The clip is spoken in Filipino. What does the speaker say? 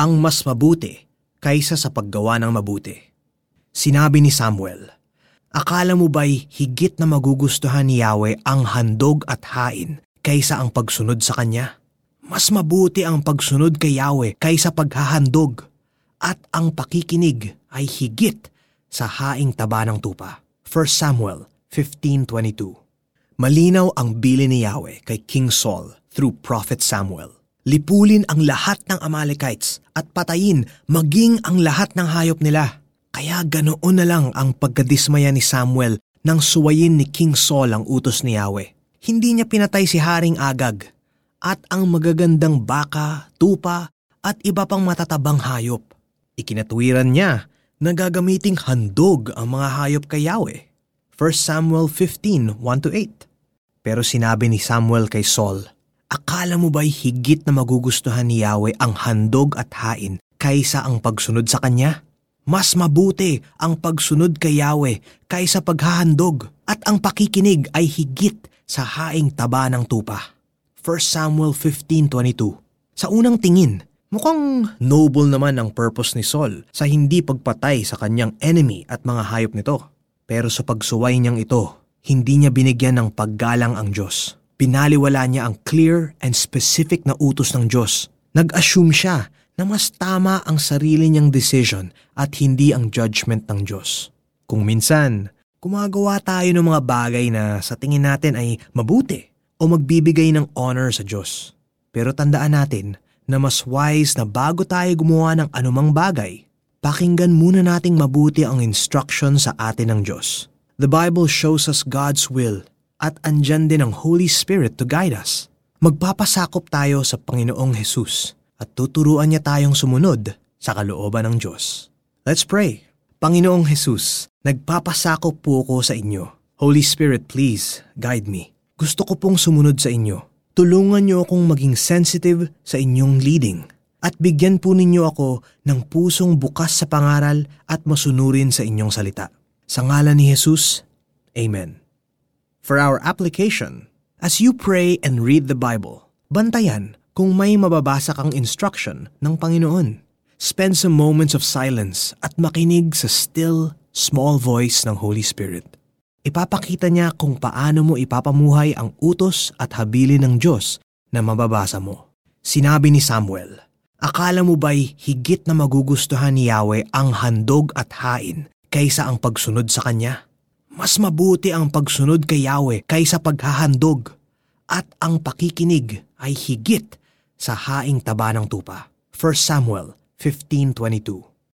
ang mas mabuti kaysa sa paggawa ng mabuti. Sinabi ni Samuel, Akala mo ba'y higit na magugustuhan ni Yahweh ang handog at hain kaysa ang pagsunod sa Kanya? Mas mabuti ang pagsunod kay Yahweh kaysa paghahandog at ang pakikinig ay higit sa haing taba ng tupa. 1 Samuel 15.22 Malinaw ang bili ni Yahweh kay King Saul through Prophet Samuel. Lipulin ang lahat ng Amalekites at patayin maging ang lahat ng hayop nila. Kaya ganoon na lang ang pagkadismaya ni Samuel nang suwayin ni King Saul ang utos ni Yahweh. Hindi niya pinatay si Haring Agag at ang magagandang baka, tupa at iba pang matatabang hayop. Ikinatuwiran niya na gagamiting handog ang mga hayop kay Yahweh. 1 Samuel 15, 1-8 Pero sinabi ni Samuel kay Saul, Akala mo ba'y higit na magugustuhan ni Yahweh ang handog at hain kaysa ang pagsunod sa Kanya? Mas mabuti ang pagsunod kay Yahweh kaysa paghahandog at ang pakikinig ay higit sa haing taba ng tupa. 1 Samuel 15.22 Sa unang tingin, mukhang noble naman ang purpose ni Saul sa hindi pagpatay sa kanyang enemy at mga hayop nito. Pero sa pagsuway niyang ito, hindi niya binigyan ng paggalang ang Diyos. Pinaliwala niya ang clear and specific na utos ng Diyos. Nag-assume siya na mas tama ang sarili niyang decision at hindi ang judgment ng Diyos. Kung minsan, gumagawa tayo ng mga bagay na sa tingin natin ay mabuti o magbibigay ng honor sa Diyos. Pero tandaan natin na mas wise na bago tayo gumawa ng anumang bagay, pakinggan muna nating mabuti ang instruction sa atin ng Diyos. The Bible shows us God's will at andyan din ang Holy Spirit to guide us. Magpapasakop tayo sa Panginoong Jesus at tuturuan niya tayong sumunod sa kalooban ng Diyos. Let's pray. Panginoong Jesus, nagpapasakop po ko sa inyo. Holy Spirit, please guide me. Gusto ko pong sumunod sa inyo. Tulungan niyo akong maging sensitive sa inyong leading at bigyan po ninyo ako ng pusong bukas sa pangaral at masunurin sa inyong salita. Sa ngalan ni Jesus, Amen. For our application, as you pray and read the Bible, bantayan kung may mababasa kang instruction ng Panginoon. Spend some moments of silence at makinig sa still, small voice ng Holy Spirit. Ipapakita niya kung paano mo ipapamuhay ang utos at habilin ng Diyos na mababasa mo. Sinabi ni Samuel, Akala mo ba'y higit na magugustuhan ni Yahweh ang handog at hain kaysa ang pagsunod sa Kanya? Mas mabuti ang pagsunod kay Yahweh kaysa paghahandog at ang pakikinig ay higit sa haing taba ng tupa. 1 Samuel 15.22